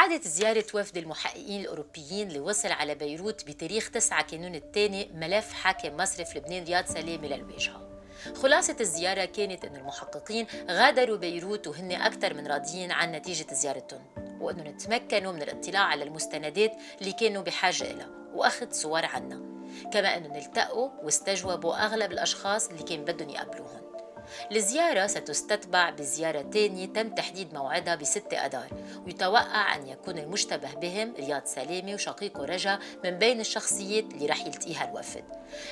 أعادت زيارة وفد المحققين الأوروبيين اللي وصل على بيروت بتاريخ 9 كانون الثاني ملف حاكم مصرف لبنان رياض سلامي للواجهة خلاصة الزيارة كانت أن المحققين غادروا بيروت وهن أكثر من راضيين عن نتيجة زيارتهم وأنهم تمكنوا من الاطلاع على المستندات اللي كانوا بحاجة لها وأخذ صور عنها كما أنهم التقوا واستجوبوا أغلب الأشخاص اللي كان بدهم يقابلوهم. الزيارة ستستتبع بزيارة تانية تم تحديد موعدها بستة أذار ويتوقع أن يكون المشتبه بهم رياض سلامي وشقيقه رجا من بين الشخصيات اللي رح يلتقيها الوفد.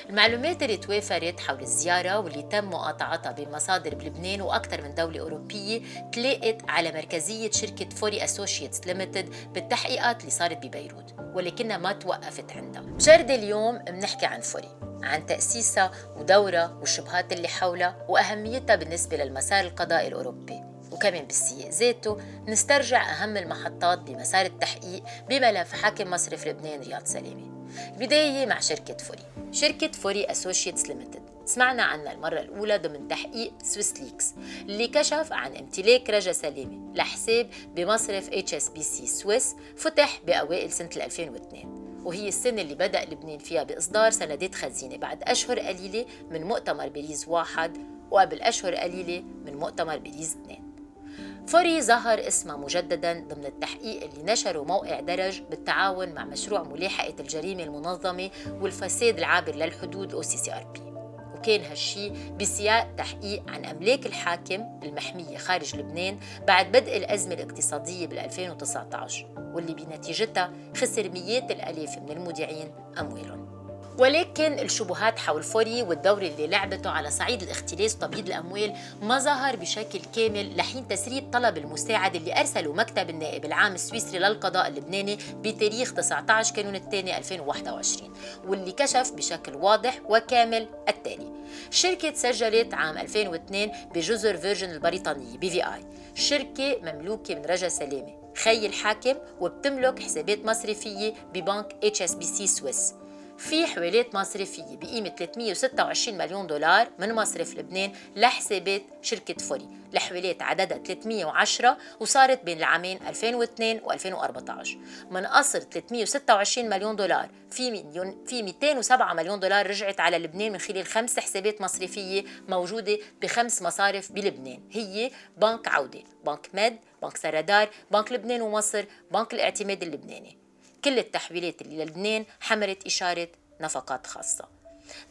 المعلومات اللي توافرت حول الزيارة واللي تم مقاطعتها بمصادر بلبنان وأكثر من دولة أوروبية تلاقت على مركزية شركة Forry Associates Limited بالتحقيقات اللي صارت ببيروت. ولكنها ما توقفت عندها. بشردة اليوم بنحكي عن فوري عن تأسيسها ودورها والشبهات اللي حولها وأهميتها بالنسبة للمسار القضائي الأوروبي. وكمان بالسياق ذاته نسترجع أهم المحطات بمسار التحقيق بملف حاكم مصرف لبنان رياض سلامي البداية مع شركة فوري. شركة Forry Associates Limited سمعنا عنها المرة الأولى ضمن تحقيق Swiss Leaks اللي كشف عن امتلاك رجا سلامي لحساب بمصرف HSBC Suisse فتح بأوائل سنة 2002 وهي السنة اللي بدأ لبنان فيها بإصدار سندات خزينة بعد أشهر قليلة من مؤتمر باريس واحد وقبل أشهر قليلة من مؤتمر باريس اثنين. فوري ظهر اسمها مجددا ضمن التحقيق اللي نشره موقع درج بالتعاون مع مشروع ملاحقة الجريمة المنظمة والفساد العابر للحدود أو سي سي آر بي. وكان هالشي بسياق تحقيق عن أملاك الحاكم المحمية خارج لبنان بعد بدء الأزمة الاقتصادية بال 2019 واللي بنتيجتها خسر مئات الآلاف من المودعين أموالهم. ولكن الشبهات حول فوري والدور اللي لعبته على صعيد الاختلاس وتبييض الأموال ما ظهر بشكل كامل لحين تسريب طلب المساعد اللي ارسله مكتب النائب العام السويسري للقضاء اللبناني بتاريخ 19 كانون الثاني 2021 واللي كشف بشكل واضح وكامل التالي. الشركة تسجلت عام 2002 بجزر فيرجن البريطانية BVI. شركة مملوكة من رجا سلامة خي الحاكم وبتملك حسابات مصرفية ببنك HSBC Suisse. في حوالات مصرفية بقيمة 326 مليون دولار من مصرف لبنان لحسابات شركة فوري الحوالات عددها 310 وصارت بين العامين 2002 و2014 من أصل 326 مليون دولار في مليون في 207 مليون دولار رجعت على لبنان من خلال خمس حسابات مصرفية موجودة بخمس مصارف بلبنان. هي بنك عودة بنك مد بنك سردار بنك لبنان ومصر بنك الاعتماد اللبناني. كل التحويلات اللي للبنان حملت إشارة نفقات خاصة.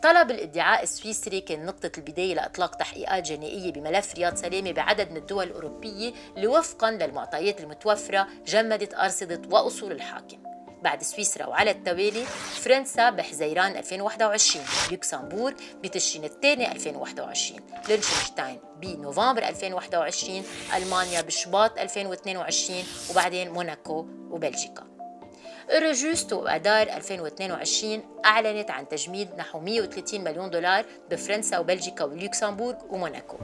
طلب الادعاء السويسري كان نقطة البداية لإطلاق تحقيقات جنائية بملف رياض سلامة بعدد من الدول الأوروبية اللي وفقا للمعطيات المتوفرة جمدت أرصدة وأصول الحاكم. بعد سويسرا وعلى التوالي فرنسا بحزيران 2021 لوكسمبورغ بتشرين الثاني 2021 ليختنشتاين بنوفمبر 2021 ألمانيا بشباط 2022 وبعدين موناكو وبلجيكا. Eurojust بآذار 2022 أعلنت عن تجميد نحو 130 مليون دولار بفرنسا وبلجيكا ولوكسمبورغ وموناكو.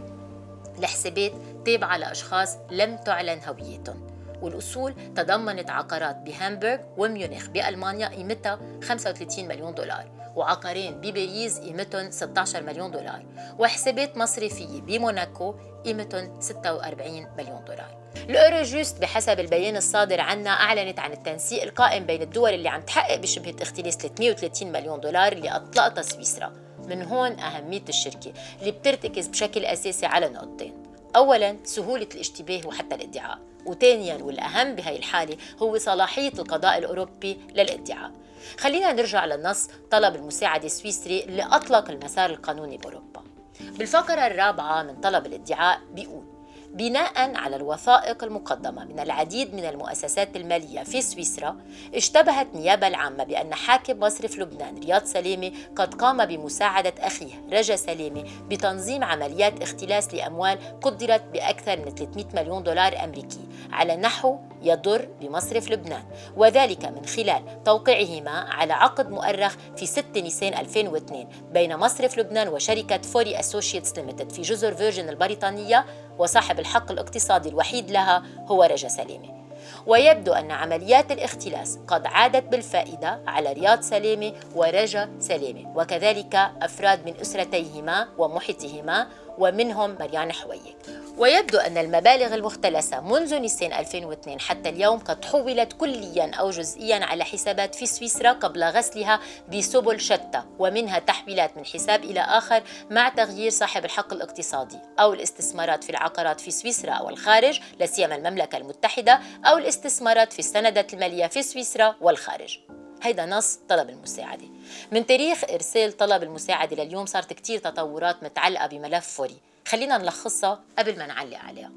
الحسابات تابعة لأشخاص لم تعلن هويتهم. والأصول تضمنت عقارات بهامبورغ وميونخ بألمانيا قيمتها 35 مليون دولار. وعقارين بباريس قيمتهم 16 مليون دولار وحسابات مصرفية بموناكو قيمتهم 46 مليون دولار. الأوروجوست بحسب البيان الصادر عنها أعلنت عن التنسيق القائم بين الدول اللي عم تحقق بشبهة اختلاس 330 مليون دولار اللي أطلقتها سويسرا. من هون أهمية الشركة اللي بترتكز بشكل أساسي على نقطتين. أولا سهولة الاشتباه وحتى الادعاء. وثانيا والأهم بهي الحالة هو صلاحية القضاء الأوروبي للادعاء. خلينا نرجع للنص طلب المساعد السويسري اللي أطلق المسار القانوني بأوروبا. بالفقرة الرابعة من طلب الادعاء بيقول بناء على الوثائق المقدمة من العديد من المؤسسات المالية في سويسرا اشتبهت النيابة العامة بأن حاكم مصرف لبنان رياض سلامة قد قام بمساعدة أخيه رجا سلامة بتنظيم عمليات اختلاس لأموال قدرت بأكثر من 300 مليون دولار أمريكي على نحو يضر بمصرف لبنان وذلك من خلال توقيعهما على عقد مؤرخ في 6 نيسان 2002 بين مصرف لبنان وشركة Forry Associates Limited في جزر فيرجن البريطانية وصاحب الحق الاقتصادي الوحيد لها هو رجا سلامة ويبدو أن عمليات الاختلاس قد عادت بالفائدة على رياض سلامة ورجا سلامة وكذلك أفراد من أسرتيهما ومحيطهما ومنهم مريان حويك. ويبدو أن المبالغ المختلسة منذ نيسان 2002 حتى اليوم قد حولت كليا أو جزئيا على حسابات في سويسرا قبل غسلها بسبل شتى ومنها تحويلات من حساب إلى آخر مع تغيير صاحب الحق الاقتصادي أو الاستثمارات في العقارات في سويسرا أو الخارج لا سيما المملكة المتحدة أو الاستثمارات في السندات المالية في سويسرا والخارج. هيدا نص طلب المساعدة. من تاريخ إرسال طلب المساعدة لليوم صارت كتير تطورات متعلقة بملف فوري. خلينا نلخصها قبل ما نعلق عليها.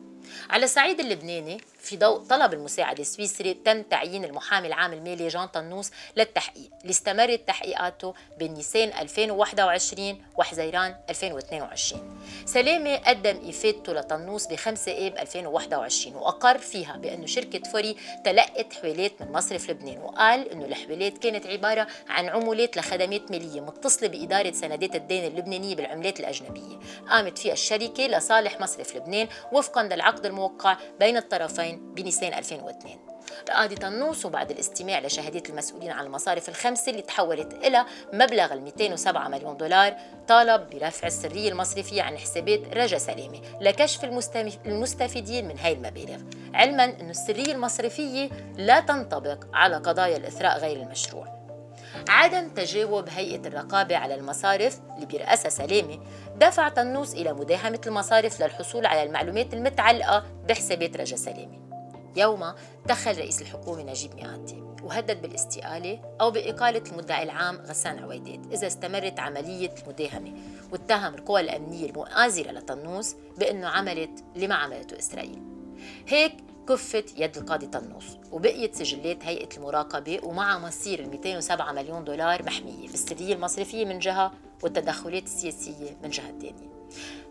على الصعيد اللبناني في ضوء طلب المساعدة السويسري تم تعيين المحامي العام المالي جان طنوس للتحقيق اللي استمرت تحقيقاته بين نيسان 2021 وحزيران 2022 سلامة قدم إفادته لطنوس ب 5 آب 2021 وأقر فيها بأنه شركة فوري تلقت حوالات من مصرف لبنان وقال أنه الحوالات كانت عبارة عن عمولات لخدمات مالية متصلة بإدارة سندات الدين اللبنانية بالعملات الأجنبية. قامت فيها الشركة لصالح مصرف لبنان وفقا للعقد الموقع بين الطرفين بنيسان 2002 القاضي طنوس وبعد الاستماع لشهادات المسؤولين عن المصارف الخمسة اللي تحولت إلى مبلغ ال 207 مليون دولار طالب برفع السرية المصرفية عن حسابات رجا سلامة لكشف المستفيدين من هاي المبالغ. علما أن السرية المصرفية لا تنطبق على قضايا الإثراء غير المشروع. عدم تجاوب هيئة الرقابة على المصارف اللي بيرأسها سلامة دفع طنوس إلى مداهمة المصارف للحصول على المعلومات المتعلقة بحسابات رجا سلامة. يوم دخل رئيس الحكومة نجيب ميقاتي وهدد بالاستقالة أو بإقالة المدعي العام غسان عويدات إذا استمرت عملية المداهمة. واتهم القوى الأمنية المؤازرة لطنوس بأنه عملت اللي ما عملته إسرائيل. هيك كفت يد القاضي طنوس وبقيت سجلات هيئة المراقبة ومع مصير ال 207 مليون دولار محمية بالسرية المصرفية من جهة والتدخلات السياسية من جهة ثانية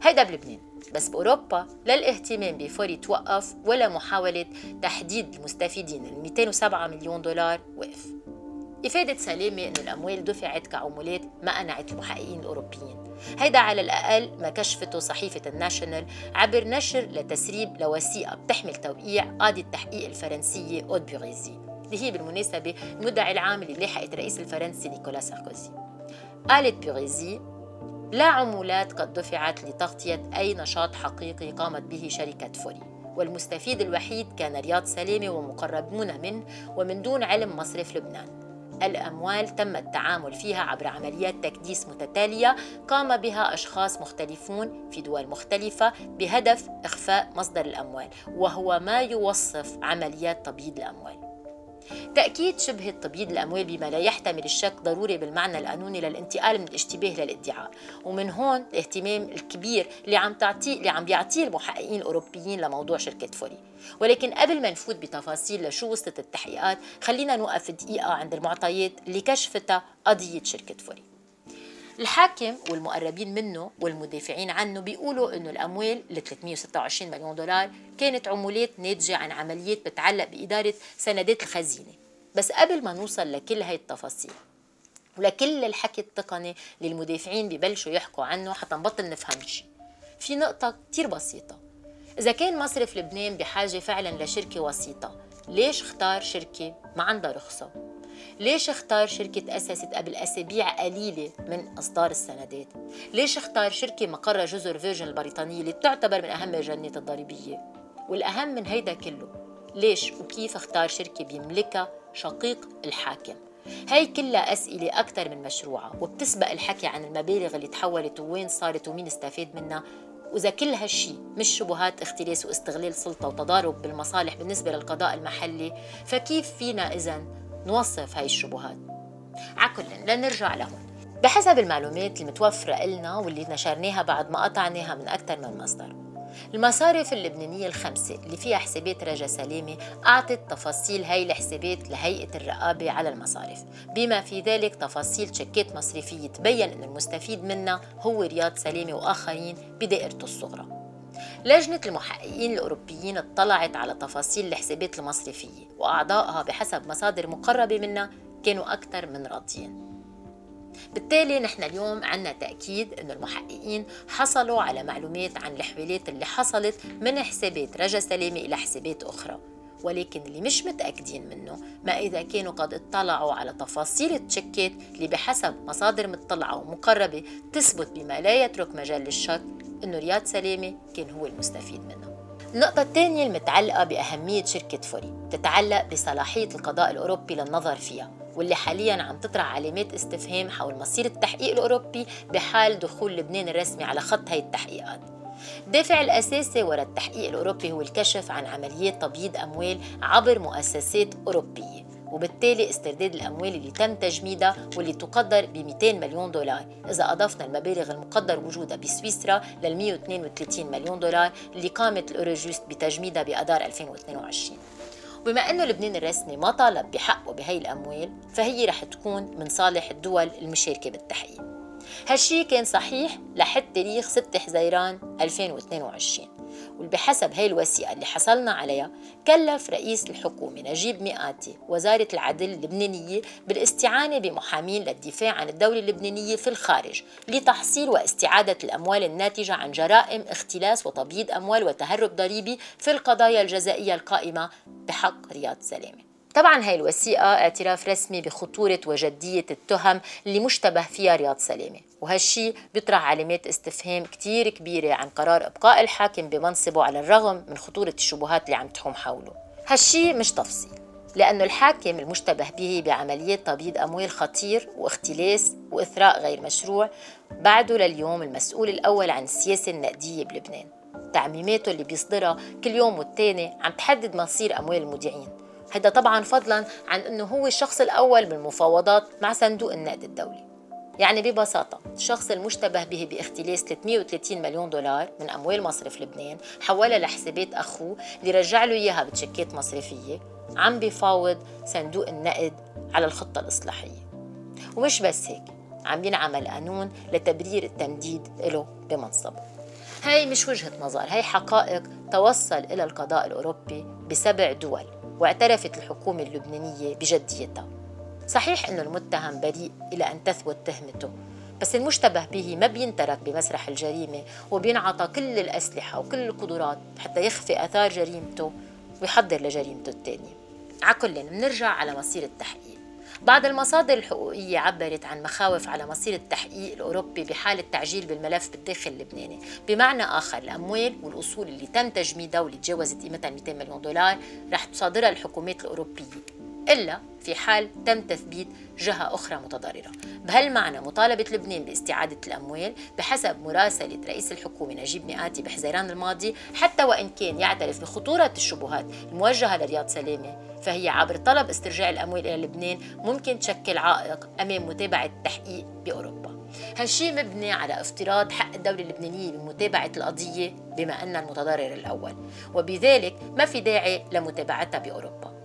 هيدا بلبنان. بس بأوروبا لا الاهتمام بفوري توقف ولا محاولة تحديد المستفيدين. ال 207 مليون دولار وقف إفادة سلامة أنه الأموال دفعت كعمولات ما قنعت المحققين الأوروبيين. هيدا على الأقل ما كشفته صحيفة الناشونال عبر نشر لتسريب لوثيقة بتحمل توقيع قاضي التحقيق الفرنسية أود بيغيزي. اللي هي بالمناسبة المدعي العام اللي لاحقت الرئيس الفرنسي نيكولا ساركوزي. قالت بيغيزي لا عمولات قد دفعت لتغطية أي نشاط حقيقي قامت به شركة فوري. والمستفيد الوحيد كان رياض سلامة ومقربون منه ومن دون علم مصرف لبنان. الأموال تم التعامل فيها عبر عمليات تكديس متتالية قام بها أشخاص مختلفون في دول مختلفة بهدف إخفاء مصدر الأموال وهو ما يوصف عمليات تبييض الأموال. تأكيد شبهة تبييض الأموال بما لا يحتمل الشك ضروري بالمعنى القانوني للانتقال من الاشتباه للادعاء. ومن هون الاهتمام الكبير اللي عم تعطيه اللي عم بيعطيه المحققين الأوروبيين لموضوع شركة فوري. ولكن قبل ما نفوت بتفاصيل لشو وصلت التحقيقات خلينا نوقف دقيقة عند المعطيات اللي كشفتها قضية شركة فوري. الحاكم والمقربين منه والمدافعين عنه بيقولوا إنه الأموال ال 326 مليون دولار كانت عمولات ناتجة عن عمليات بتعلق بإدارة سندات الخزينة. بس قبل ما نوصل لكل هاي التفاصيل ولكل الحكي التقني اللي المدافعين ببلشوا يحكوا عنه حتى نبطل نفهم شيء في نقطة كتير بسيطة. إذا كان مصرف لبنان بحاجة فعلا لشركة وسيطة ليش اختار شركة ما عندها رخصة؟ ليش اختار شركة أسست قبل أسابيع قليلة من إصدار السندات؟ ليش اختار شركة مقرها جزر فيرجن البريطانية اللي تعتبر من أهم الجنات الضريبية؟ والأهم من هيدا كله ليش وكيف اختار شركة بيملكها شقيق الحاكم؟ هاي كلها أسئلة أكثر من مشروعة وبتسبق الحكي عن المبالغ اللي تحولت وين صارت ومين استفاد منها وإذا كل هالشي مش شبهات اختلاس واستغلال سلطة وتضارب بالمصالح بالنسبة للقضاء المحلي فكيف فينا إذا نوصف هاي الشبهات. عكل لنرجع لهون. بحسب المعلومات المتوفرة إلنا واللي نشرناها بعد ما قطعناها من أكثر من مصدر. المصارف اللبنانية الخمسة اللي فيها حسابات رجا سلامة أعطت تفاصيل هاي الحسابات لهيئة الرقابة على المصارف. بما في ذلك تفاصيل شيكات مصرفية تبين أن المستفيد منها هو رياض سلامة وآخرين بدائرته الصغرى. لجنة المحققين الأوروبيين اطلعت على تفاصيل الحسابات المصرفية وأعضائها بحسب مصادر مقربة منها كانوا أكثر من راضيين. بالتالي نحن اليوم عنا تأكيد أن المحققين حصلوا على معلومات عن الحوالات اللي حصلت من حسابات رجا سلامة إلى حسابات أخرى. ولكن اللي مش متأكدين منه ما إذا كانوا قد اطلعوا على تفاصيل التشيكات اللي بحسب مصادر مطلعة ومقربة تثبت بما لا يترك مجال للشك أنه رياض سلامة كان هو المستفيد منه النقطة الثانية المتعلقة بأهمية شركة فوري تتعلق بصلاحية القضاء الأوروبي للنظر فيها واللي حاليا عم تطرح علامات استفهام حول مصير التحقيق الأوروبي بحال دخول لبنان الرسمي على خط هاي التحقيقات. الدافع الأساسي وراء التحقيق الأوروبي هو الكشف عن عمليات تبييض أموال عبر مؤسسات أوروبية. وبالتالي استرداد الأموال اللي تم تجميدها واللي تقدر ب 200 مليون دولار. إذا أضفنا المبالغ المقدر وجودها بسويسرا لل 132 مليون دولار اللي قامت الأوروجوست بتجميدها بأذار 2022 وبما أنه لبنان الرسمي ما طالب بحقه بهي الأموال فهي رح تكون من صالح الدول المشاركة بالتحقيق. هالشي كان صحيح لحد تاريخ 6 حزيران 2022 وبحسب هاي الوثيقة اللي حصلنا عليها كلف رئيس الحكومة نجيب مئاتي وزارة العدل اللبنانية بالاستعانة بمحامين للدفاع عن الدولة اللبنانية في الخارج لتحصيل واستعادة الأموال الناتجة عن جرائم اختلاس وتبييض أموال وتهرب ضريبي في القضايا الجزائية القائمة بحق رياض سلامة. طبعا هاي الوثيقة اعتراف رسمي بخطورة وجدية التهم اللي مشتبه فيها رياض سلامة وهالشي بيطرح علامات استفهام كتير كبيرة عن قرار إبقاء الحاكم بمنصبه على الرغم من خطورة الشبهات اللي عم تحوم حوله. هالشي مش تفصيل لأنه الحاكم المشتبه به بعمليات تبييض أموال خطير واختلاس وإثراء غير مشروع بعده لليوم المسؤول الأول عن السياسة النقدية بلبنان. تعميماته اللي بيصدرها كل يوم والتاني عم تحدد مصير أموال المودعين. هذا طبعا فضلا عن أنه هو الشخص الأول بالمفاوضات مع صندوق النقد الدولي. يعني ببساطة الشخص المشتبه به باختلاس 330 مليون دولار من أموال مصرف لبنان حولها لحسابات أخوه اللي رجع له إياها بتشيكات مصرفية عم بيفاوض صندوق النقد على الخطة الإصلاحية. ومش بس هيك عم ينعمل قانون لتبرير التمديد له بمنصبه. هاي مش وجهة نظر هاي حقائق توصل إلى القضاء الأوروبي بسبع دول. واعترفت الحكومة اللبنانية بجديتها. صحيح أنه المتهم بريء إلى أن تثبت تهمته بس المشتبه به ما بينترك بمسرح الجريمة وبينعطى كل الأسلحة وكل القدرات حتى يخفي أثار جريمته ويحضر لجريمته الثانية عكل بنرجع على مصير التحقيق. بعض المصادر الحقوقية عبرت عن مخاوف على مصير التحقيق الأوروبي بحال التعجيل بالملف بالداخل اللبناني. بمعنى آخر الأموال والأصول اللي تم تجميدها واللي تجاوزت قيمتها 200 مليون دولار رح تصادرها الحكومات الأوروبية. إلا في حال تم تثبيت جهة أخرى متضررة. بهالمعنى مطالبة لبنان باستعادة الأموال بحسب مراسلة رئيس الحكومة نجيب مئاتي بحزيران الماضي حتى وإن كان يعترف بخطورة الشبهات الموجهة لرياض سلامة فهي عبر طلب استرجاع الأموال إلى لبنان ممكن تشكل عائق أمام متابعة التحقيق بأوروبا. هالشي مبني على افتراض حق الدولة اللبنانية بمتابعة القضية بما أن المتضرر الأول وبذلك ما في داعي لمتابعتها بأوروبا.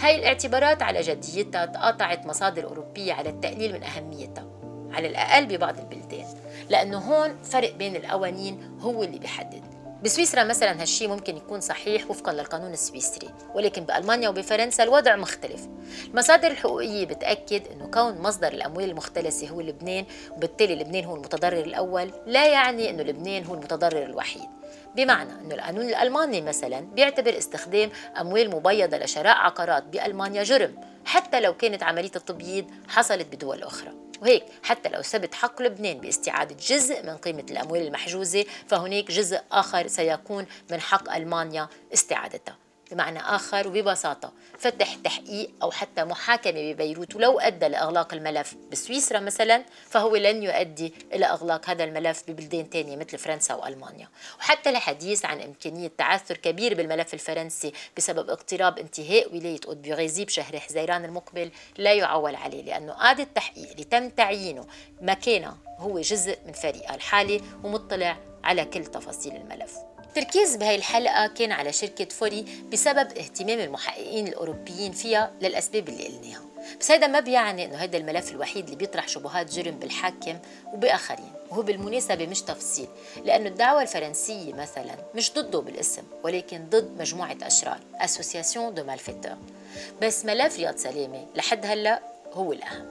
هاي الاعتبارات على جديتها تقاطعت مصادر أوروبية على التقليل من أهميتها على الأقل ببعض البلدان لأنه هون فرق بين القوانين هو اللي بيحدد بسويسرا مثلا هالشي ممكن يكون صحيح وفقا للقانون السويسري ولكن بألمانيا وبفرنسا الوضع مختلف. المصادر الحقوقية بتأكد أنه كون مصدر الأموال المختلسة هو لبنان وبالتالي لبنان هو المتضرر الأول لا يعني أنه لبنان هو المتضرر الوحيد. بمعنى أنه القانون الألماني مثلا بيعتبر استخدام أموال مبيضة لشراء عقارات بألمانيا جرم حتى لو كانت عملية التبييض حصلت بدول أخرى. وهيك حتى لو ثبت حق لبنان باستعادة جزء من قيمة الأموال المحجوزة فهناك جزء آخر سيكون من حق ألمانيا استعادتها. بمعنى آخر وببساطة. فتح تحقيق أو حتى محاكمة ببيروت ولو أدى لإغلاق الملف بسويسرا مثلا فهو لن يؤدي إلى إغلاق هذا الملف ببلدان تانية مثل فرنسا وألمانيا. وحتى الحديث عن إمكانية تعثر كبير بالملف الفرنسي بسبب اقتراب انتهاء ولاية أوتبيغيزي بشهر حزيران المقبل لا يعول عليه لأنه قاضي التحقيق اللي تم تعيينه مكانه هو جزء من فريقه الحالي ومطلع على كل تفاصيل الملف. التركيز بهي الحلقة كان على شركة فوري بسبب اهتمام المحققين الأوروبيين فيها للأسباب اللي قلناها. بس هذا ما بيعني إنه هذا الملف الوحيد اللي بيطرح شبهات جرم بالحاكم وبآخرين وهو بالمناسبة مش تفصيل لأنه الدعوة الفرنسية مثلا مش ضده بالاسم ولكن ضد مجموعة أشرار Association de Malfaiteurs. بس ملف رياض سلامة لحد هلأ هو الأهم.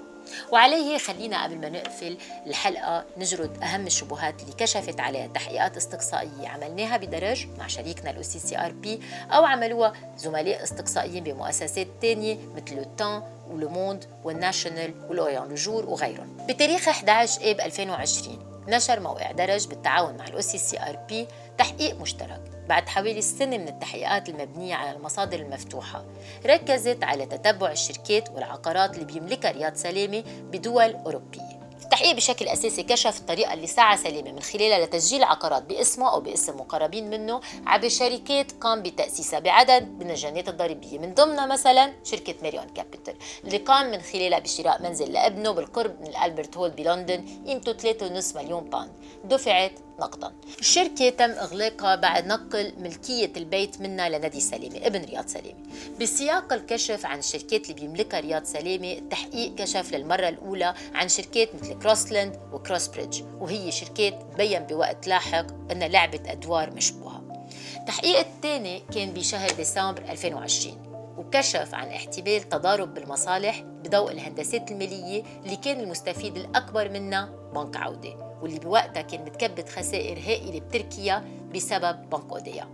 وعليه خلينا قبل ما نقفل الحلقة نجرد أهم الشبهات اللي كشفت عليها تحقيقات استقصائية عملناها بدرج مع شريكنا ال OCCRP أو عملوها زملاء استقصائيين بمؤسسات تانية مثل لو ولو موند والناشونال ولويان لوجور وغيرهم بتاريخ 11 آب 2020 نشر موقع درج بالتعاون مع ال OCCRP تحقيق مشترك بعد حوالي سنة من التحقيقات المبنية على المصادر المفتوحة ركزت على تتبع الشركات والعقارات اللي بيملكها رياض سلامة بدول أوروبية. التحقيق بشكل أساسي كشف الطريقة اللي سعى سلامة من خلالها لتسجيل عقارات باسمه أو باسم مقربين منه عبر شركات قام بتأسيسها بعدد من الجنات الضريبية. من ضمنها مثلا شركة Merrion Capital اللي قام من خلالها بشراء منزل لابنه بالقرب من ال Albert Hall بلندن قيمته 3.5 مليون pound. دفعت نقدا. الشركة تم إغلاقها بعد نقل ملكية البيت منها لنادي سلامة ابن رياض سلامة بسياق الكشف عن الشركات اللي بيملكها رياض سلامة التحقيق كشف للمرة الأولى عن شركات مثل Crossland و Crossbridge وهي شركات بين بوقت لاحق أنها لعبت أدوار مشبوهة. التحقيق الثاني كان بشهر ديسمبر 2020 وكشف عن احتمال تضارب بالمصالح بضوء الهندسات المالية اللي كان المستفيد الأكبر منها بنك عودة. واللي بوقتها كان متكبد خسائر هائلة بتركيا بسبب بنك Odea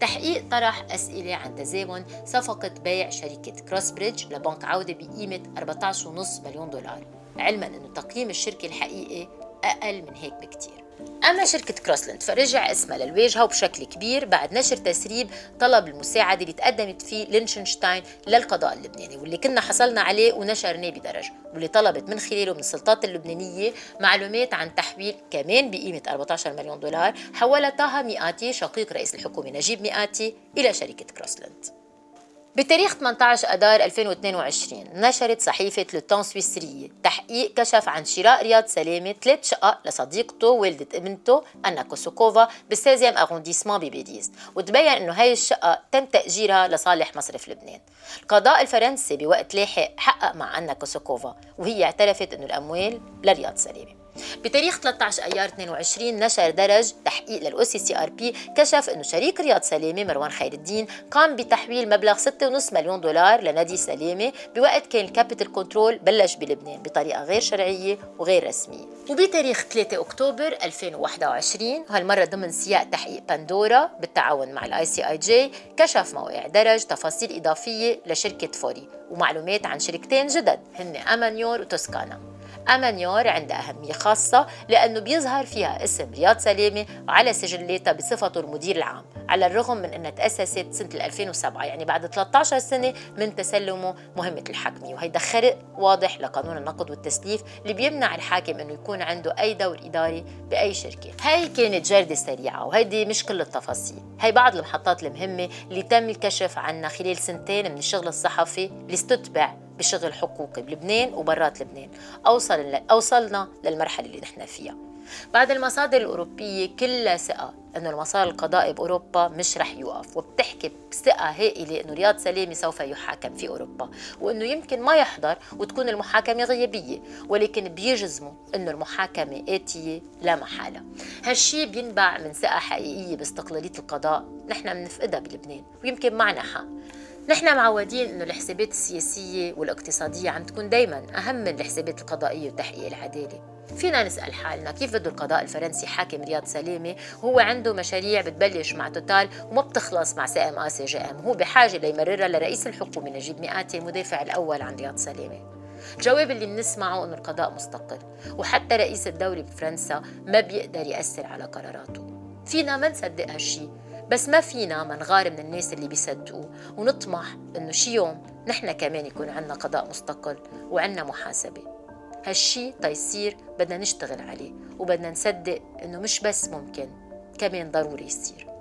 تحقيق طرح أسئلة عن تزامن صفقة بيع شركة Crossbridge لبنك عودة بقيمة 14.5 مليون دولار علما أنه تقييم الشركة الحقيقي أقل من هيك بكتير. أما شركة Crossland فرجع اسمها للواجهة وبشكل كبير بعد نشر تسريب طلب المساعدة اللي تقدمت فيه ليختنشتاين للقضاء اللبناني واللي كنا حصلنا عليه ونشرناه بدرج واللي طلبت من خلاله من السلطات اللبنانية معلومات عن تحويل كمان بقيمة 14 مليون دولار حولها طه ميقاتي شقيق رئيس الحكومة نجيب ميقاتي إلى شركة Crossland. بتاريخ 18 آذار 2022 نشرت صحيفة Le Temps سويسرية تحقيق كشف عن شراء رياض سلامة ثلاث شقق لصديقته والدة ابنته آنا كوساكوفا بالسازيام أغونديسمون ببيديز وتبين أنه هاي الشقة تم تأجيرها لصالح مصرف لبنان. القضاء الفرنسي بوقت لاحق حقق مع أنا كوسوكوفا وهي اعترفت أنه الأموال لرياض سلامة. بتاريخ 13 أيار 22 نشر درج تحقيق لل OCCRP كشف إنه شريك رياض سلامه مروان خير الدين قام بتحويل مبلغ 6.5 مليون دولار لنادي سلامه بوقت كان ال capital control بلش بلبنان بطريقة غير شرعية وغير رسمية. وبتاريخ 3 أكتوبر 2021 وهالمره ضمن سياق تحقيق بندورا بالتعاون مع ال ICIJ كشف موقع درج تفاصيل إضافية لشركة فوري ومعلومات عن شركتين جدد هن امانيور وتوسكانا. أمانيور عندها أهمية خاصة لأنه بيظهر فيها اسم رياض سلامة على سجلاتها بصفته المدير العام على الرغم من أنها تأسست سنة 2007 يعني بعد 13 سنة من تسلمه مهمة الحكمية وهيدا خرق واضح لقانون النقد والتسليف اللي بيمنع الحاكم أنه يكون عنده أي دور إداري بأي شركة. هاي كانت جردة سريعة وهيدي مش كل التفاصيل. هاي بعض المحطات المهمة اللي تم الكشف عنها خلال سنتين من الشغل الصحفي اللي استتبع بشغل حقوقي بلبنان وبرات لبنان. أوصل أوصلنا للمرحلة اللي نحن فيها. بعد المصادر الأوروبية كلها ثقة أنه المسار القضائي بأوروبا مش رح يوقف وبتحكي بثقة هائلة أنه رياض سلامي سوف يحاكم في أوروبا وأنه يمكن ما يحضر وتكون المحاكمة غيابية ولكن بيجزموا أنه المحاكمة آتية لا محالة. هالشي بينبع من ثقة حقيقية باستقلالية القضاء. نحن بنفقدها بلبنان ويمكن معنا حق. نحن معودين إنه الحسابات السياسية والاقتصادية عم تكون دائما أهم من الحسابات القضائية وتحقيق العدالة. فينا نسأل حالنا كيف بده القضاء الفرنسي؟ يحاكم رياض سلامه وهو عنده مشاريع بتبلش مع توتال وما بتخلص مع سي إم آ سي جي إم. وهو بحاجة ليمررها لرئيس الحكومة نجيب ميقاتي المدافع الأول عن رياض سلامه الجواب اللي بنسمعه إنه القضاء مستقل وحتى رئيس الدولة بفرنسا ما بيقدر يأثر على قراراته. فينا ما نصدق هالشي. بس ما فينا ما نغار من الناس اللي بيصدقوا. ونطمح إنه شي يوم نحن كمان يكون عنا قضاء مستقل وعنا محاسبة. هالشي تيصير بدنا نشتغل عليه وبدنا نصدق إنه مش بس ممكن كمان ضروري يصير.